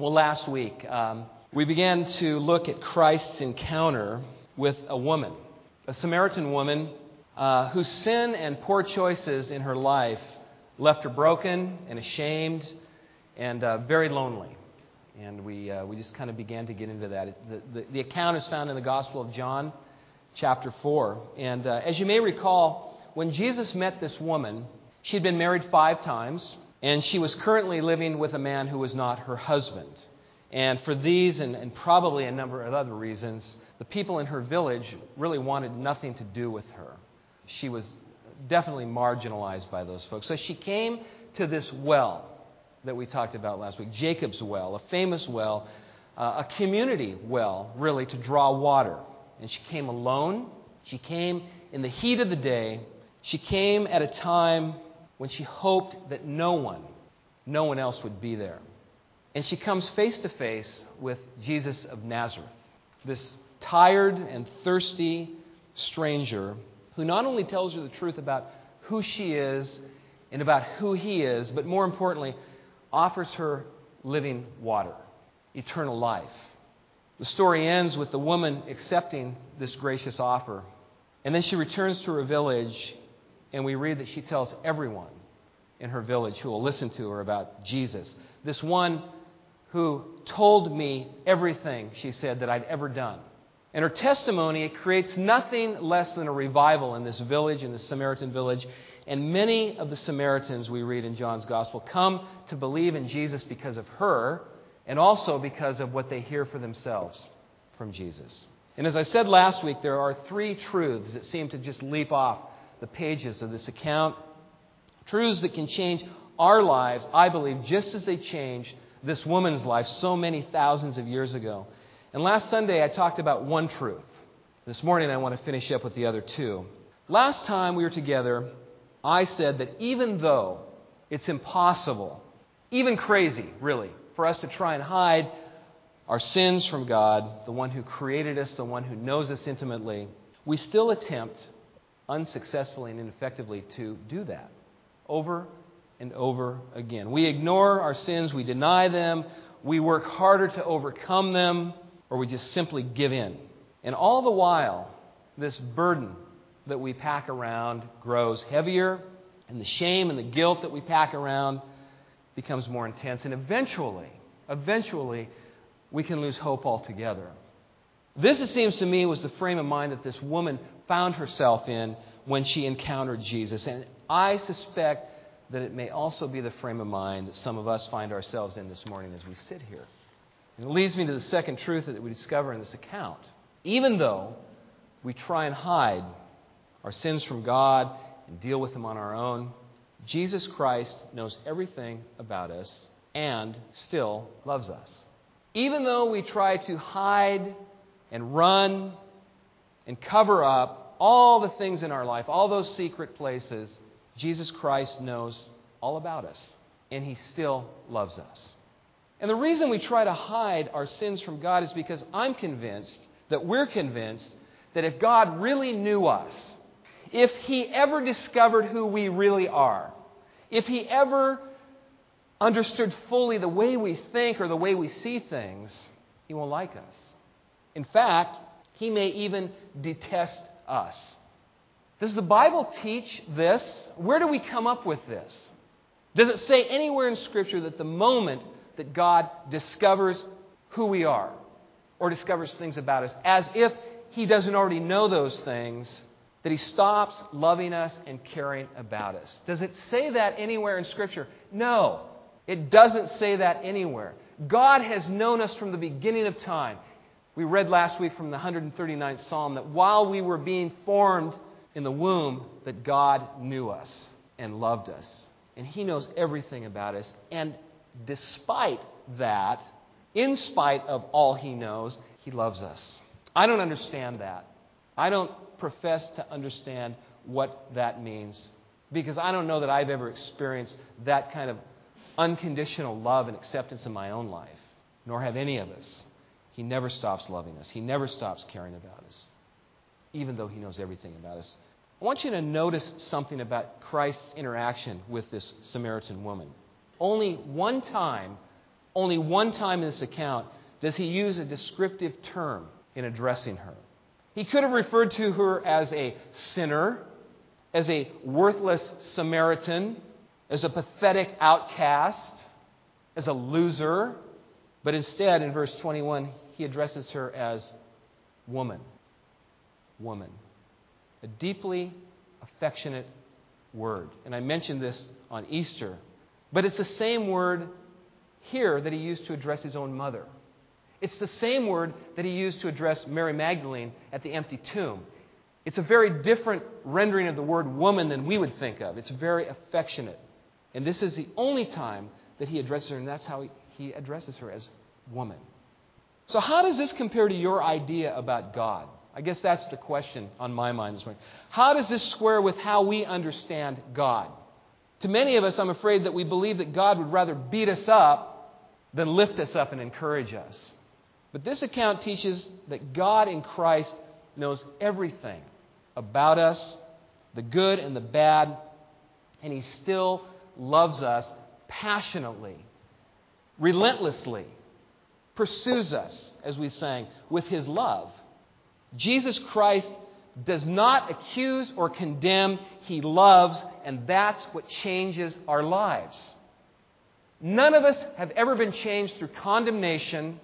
Well, last week, um, we began to look at Christ's encounter with a woman, a Samaritan woman uh, whose sin and poor choices in her life left her broken and ashamed and uh, very lonely. And we, uh, we just kind of began to get into that. The, the, the, account is found in the Gospel of John, chapter 4. And uh, as you may recall, when Jesus met this woman, she had been married five times, and she was currently living with a man who was not her husband. And for these and, and probably a number of other reasons, the people in her village really wanted nothing to do with her. She was definitely marginalized by those folks. So she came to this well that we talked about last week Jacob's well, a famous well, uh, a community well, really, to draw water. And she came alone. She came in the heat of the day. She came at a time when she hoped that no one, no one else would be there. And she comes face to face with Jesus of Nazareth, this tired and thirsty stranger who not only tells her the truth about who she is and about who he is, but more importantly, offers her living water, eternal life. The story ends with the woman accepting this gracious offer. And then she returns to her village, and we read that she tells everyone in her village who will listen to her about Jesus. This one who told me everything, she said, that I'd ever done. And her testimony, it creates nothing less than a revival in this village, in this Samaritan village. And many of the Samaritans we read in John's Gospel come to believe in Jesus because of her and also because of what they hear for themselves from Jesus. And as I said last week, there are three truths that seem to just leap off the pages of this account Truths that can change our lives, I believe, just as they changed this woman's life so many thousands of years ago. And last Sunday, I talked about one truth. This morning, I want to finish up with the other two. Last time we were together, I said that even though it's impossible, even crazy, really, for us to try and hide our sins from God, the one who created us, the one who knows us intimately, we still attempt unsuccessfully and ineffectively to do that over and over again. We ignore our sins, we deny them, we work harder to overcome them, or we just simply give in. And all the while, this burden that we pack around grows heavier, and the shame and the guilt that we pack around becomes more intense. And eventually, eventually, we can lose hope altogether. This, it seems to me, was the frame of mind that this woman found herself in when she encountered Jesus. And I suspect that it may also be the frame of mind that some of us find ourselves in this morning as we sit here. And it leads me to the second truth that we discover in this account. Even though we try and hide our sins from God and deal with them on our own, Jesus Christ knows everything about us and still loves us. Even though we try to hide and run and cover up all the things in our life, all those secret places, Jesus Christ knows all about us, and He still loves us. And the reason we try to hide our sins from God is because I'm convinced that we're convinced that if God really knew us, if He ever discovered who we really are, if He ever understood fully the way we think or the way we see things, He won't like us. In fact, He may even detest us. Does the Bible teach this? Where do we come up with this? Does it say anywhere in Scripture that the moment that God discovers who we are or discovers things about us, as if He doesn't already know those things, that He stops loving us and caring about us? Does it say that anywhere in Scripture? No, it doesn't say that anywhere. God has known us from the beginning of time. We read last week from the 139th Psalm that while we were being formed, in the womb that God knew us and loved us. And He knows everything about us. And despite that, in spite of all He knows, He loves us. I don't understand that. I don't profess to understand what that means because I don't know that I've ever experienced that kind of unconditional love and acceptance in my own life, nor have any of us. He never stops loving us, He never stops caring about us even though he knows everything about us. I want you to notice something about Christ's interaction with this Samaritan woman. Only one time Only one time in this account does he use a descriptive term in addressing her. He could have referred to her as a sinner, as a worthless Samaritan, as a pathetic outcast, as a loser, but instead, in verse 21, he addresses her as woman. Woman. A deeply affectionate word. And I mentioned this on Easter, but it's the same word here that he used to address his own mother. It's the same word that he used to address Mary Magdalene at the empty tomb. It's a very different rendering of the word woman than we would think of. It's very affectionate. And this is the only time that he addresses her, and that's how he, he addresses her as woman. So, how does this compare to your idea about God? I guess that's the question on my mind this morning. How does this square with how we understand God? To many of us, I'm afraid that we believe that God would rather beat us up than lift us up and encourage us. But this account teaches that God in Christ knows everything about us, the good and the bad, and He still loves us passionately, relentlessly, pursues us, as we sang, with His love. Jesus Christ does not accuse or condemn, He loves, and that's what changes our lives. None of us have ever been changed through condemnation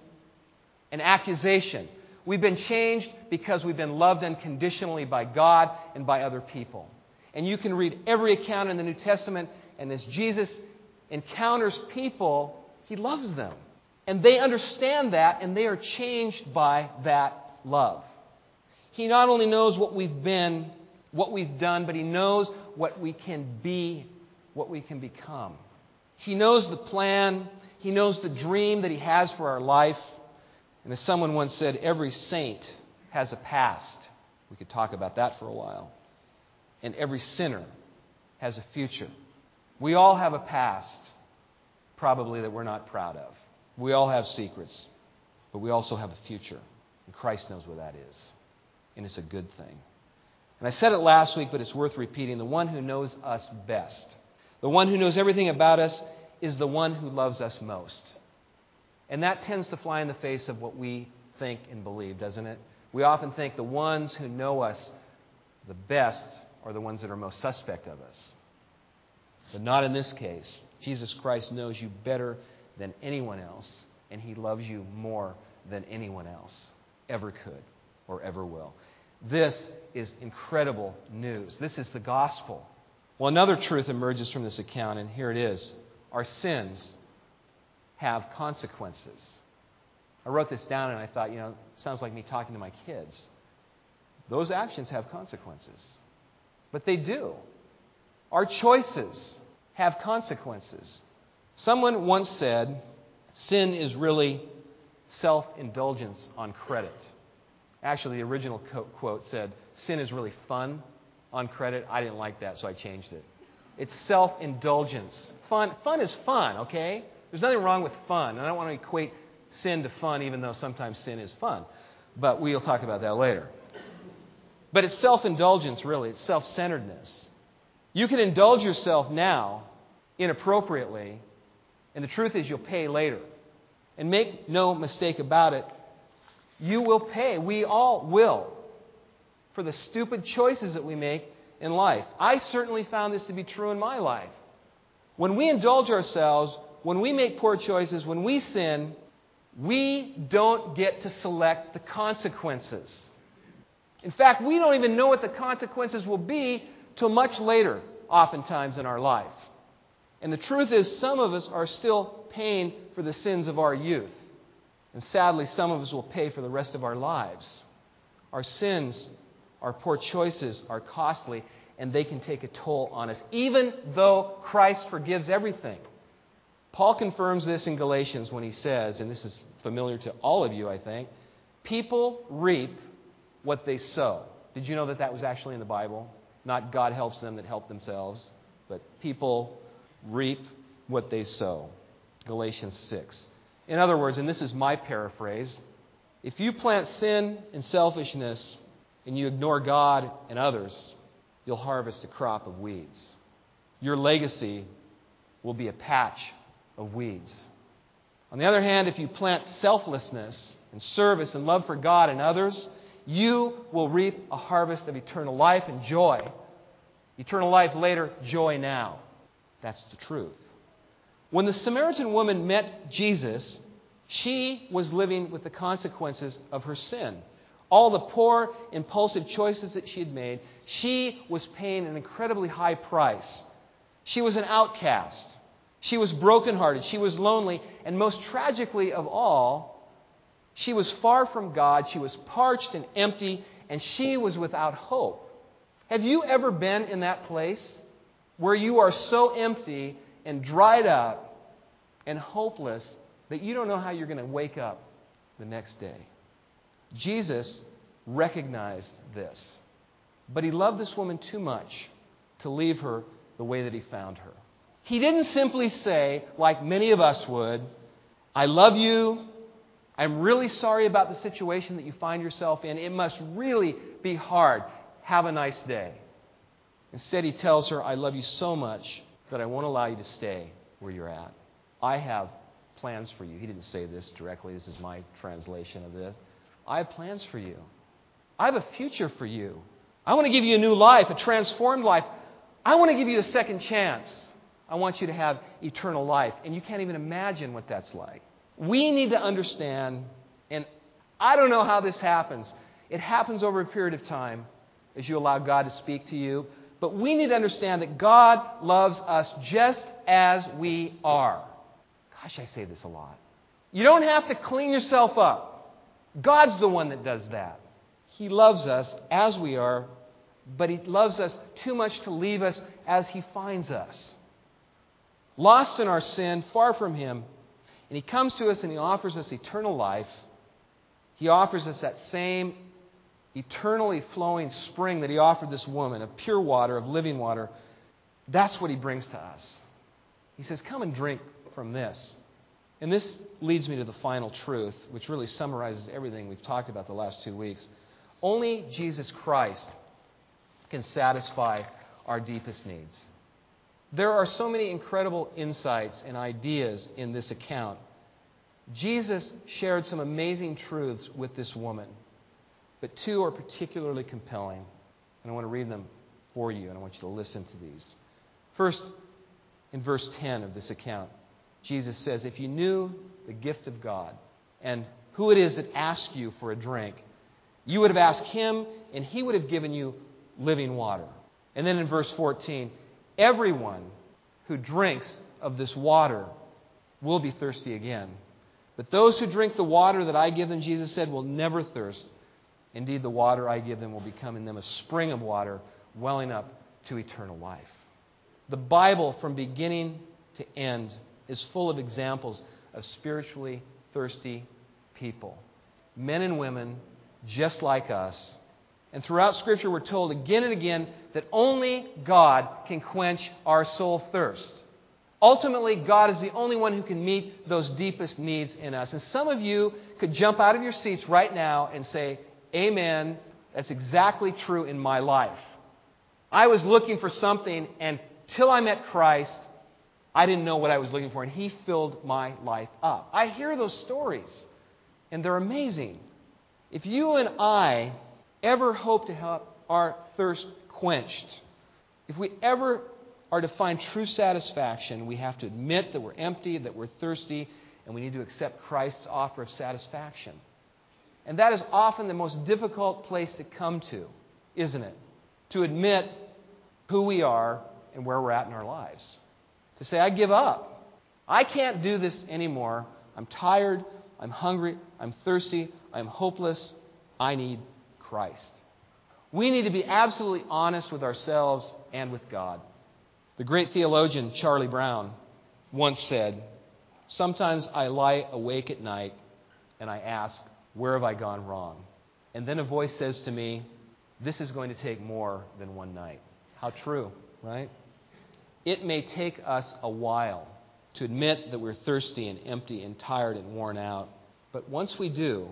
and accusation. We've been changed because we've been loved unconditionally by God and by other people. And you can read every account in the New Testament, and as Jesus encounters people, he loves them. And they understand that, and they are changed by that love. He not only knows what we've been, what we've done, but he knows what we can be, what we can become. He knows the plan, he knows the dream that he has for our life. And as someone once said, every saint has a past. We could talk about that for a while. And every sinner has a future. We all have a past, probably that we're not proud of. We all have secrets, but we also have a future. And Christ knows where that is. And it's a good thing. And I said it last week, but it's worth repeating. The one who knows us best, the one who knows everything about us, is the one who loves us most. And that tends to fly in the face of what we think and believe, doesn't it? We often think the ones who know us the best are the ones that are most suspect of us. But not in this case. Jesus Christ knows you better than anyone else, and he loves you more than anyone else ever could or ever will. This is incredible news. This is the gospel. Well, another truth emerges from this account, and here it is. Our sins have consequences. I wrote this down and I thought, you know, it sounds like me talking to my kids. Those actions have consequences. But they do. Our choices have consequences. Someone once said, sin is really self indulgence on credit. Actually, the original quote said, sin is really fun on credit. I didn't like that, so I changed it. It's self indulgence. Fun, fun is fun, okay? There's nothing wrong with fun. And I don't want to equate sin to fun, even though sometimes sin is fun. But we'll talk about that later. But it's self indulgence, really. It's self centeredness. You can indulge yourself now inappropriately, and the truth is you'll pay later. And make no mistake about it, you will pay. We all will for the stupid choices that we make in life. I certainly found this to be true in my life. When we indulge ourselves, when we make poor choices, when we sin, we don't get to select the consequences. In fact, we don't even know what the consequences will be till much later, oftentimes in our life. And the truth is, some of us are still paying for the sins of our youth. And sadly, some of us will pay for the rest of our lives. Our sins, our poor choices are costly, and they can take a toll on us, even though Christ forgives everything. Paul confirms this in Galatians when he says, and this is familiar to all of you, I think people reap what they sow. Did you know that that was actually in the Bible? Not God helps them that help themselves, but people reap what they sow. Galatians 6. In other words, and this is my paraphrase, if you plant sin and selfishness and you ignore God and others, you'll harvest a crop of weeds. Your legacy will be a patch of weeds. On the other hand, if you plant selflessness and service and love for God and others, you will reap a harvest of eternal life and joy. Eternal life later, joy now. That's the truth. When the Samaritan woman met Jesus, she was living with the consequences of her sin. All the poor, impulsive choices that she had made, she was paying an incredibly high price. She was an outcast. She was brokenhearted. She was lonely. And most tragically of all, she was far from God. She was parched and empty, and she was without hope. Have you ever been in that place where you are so empty and dried up and hopeless that you don't know how you're going to wake up the next day? Jesus recognized this, but he loved this woman too much to leave her the way that he found her. He didn't simply say, like many of us would, I love you. I'm really sorry about the situation that you find yourself in. It must really be hard. Have a nice day. Instead, he tells her, I love you so much that I won't allow you to stay where you're at. I have plans for you. He didn't say this directly. This is my translation of this. I have plans for you. I have a future for you. I want to give you a new life, a transformed life. I want to give you a second chance. I want you to have eternal life. And you can't even imagine what that's like. We need to understand, and I don't know how this happens. It happens over a period of time as you allow God to speak to you. But we need to understand that God loves us just as we are. Gosh, I say this a lot. You don't have to clean yourself up. God's the one that does that. He loves us as we are, but He loves us too much to leave us as He finds us. Lost in our sin, far from Him, and He comes to us and He offers us eternal life. He offers us that same eternally flowing spring that He offered this woman of pure water, of living water. That's what He brings to us. He says, Come and drink from this. And this leads me to the final truth, which really summarizes everything we've talked about the last two weeks. Only Jesus Christ can satisfy our deepest needs. There are so many incredible insights and ideas in this account. Jesus shared some amazing truths with this woman, but two are particularly compelling. And I want to read them for you, and I want you to listen to these. First, in verse 10 of this account, Jesus says, If you knew the gift of God and who it is that asks you for a drink, you would have asked him, and he would have given you living water. And then in verse 14, everyone who drinks of this water will be thirsty again. But those who drink the water that I give them, Jesus said, will never thirst. Indeed, the water I give them will become in them a spring of water welling up to eternal life. The Bible, from beginning to end, is full of examples of spiritually thirsty people. Men and women just like us. And throughout Scripture, we're told again and again that only God can quench our soul thirst. Ultimately, God is the only one who can meet those deepest needs in us. And some of you could jump out of your seats right now and say, Amen, that's exactly true in my life. I was looking for something, and till I met Christ, I didn't know what I was looking for, and He filled my life up. I hear those stories, and they're amazing. If you and I ever hope to have our thirst quenched, if we ever are to find true satisfaction, we have to admit that we're empty, that we're thirsty, and we need to accept Christ's offer of satisfaction. And that is often the most difficult place to come to, isn't it? To admit who we are and where we're at in our lives. To say, I give up. I can't do this anymore. I'm tired. I'm hungry. I'm thirsty. I'm hopeless. I need Christ. We need to be absolutely honest with ourselves and with God. The great theologian Charlie Brown once said, Sometimes I lie awake at night and I ask, Where have I gone wrong? And then a voice says to me, This is going to take more than one night. How true, right? It may take us a while to admit that we're thirsty and empty and tired and worn out. But once we do,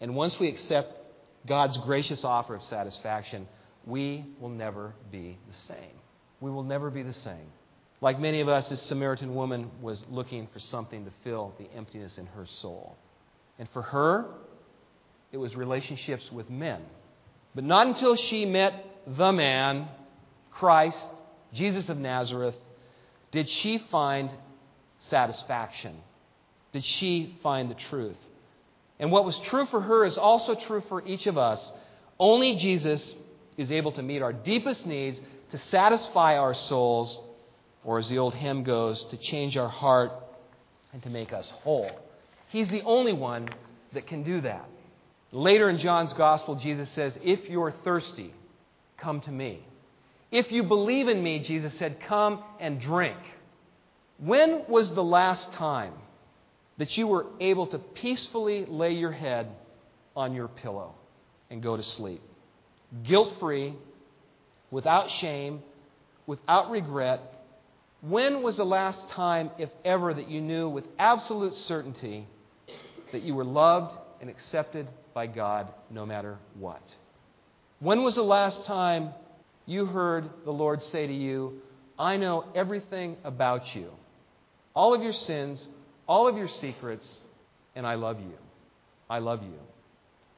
and once we accept God's gracious offer of satisfaction, we will never be the same. We will never be the same. Like many of us, this Samaritan woman was looking for something to fill the emptiness in her soul. And for her, it was relationships with men. But not until she met the man, Christ, Jesus of Nazareth, did she find satisfaction. Did she find the truth? And what was true for her is also true for each of us. Only Jesus is able to meet our deepest needs, to satisfy our souls, or as the old hymn goes, to change our heart and to make us whole. He's the only one that can do that. Later in John's Gospel, Jesus says, If you're thirsty, come to me. If you believe in me, Jesus said, come and drink. When was the last time that you were able to peacefully lay your head on your pillow and go to sleep? Guilt free, without shame, without regret. When was the last time, if ever, that you knew with absolute certainty that you were loved and accepted by God no matter what? When was the last time you heard the Lord say to you, I know everything about you, all of your sins, all of your secrets, and I love you. I love you.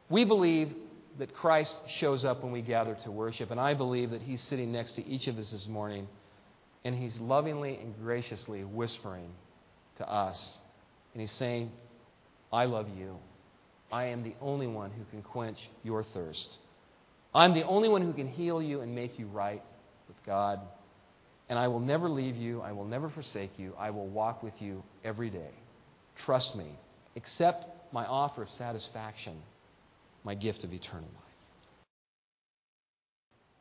We believe that Christ shows up when we gather to worship, and I believe that He's sitting next to each of us this morning, and He's lovingly and graciously whispering to us, and He's saying, I love you. I am the only one who can quench your thirst. I'm the only one who can heal you and make you right with God. And I will never leave you. I will never forsake you. I will walk with you every day. Trust me. Accept my offer of satisfaction, my gift of eternal life.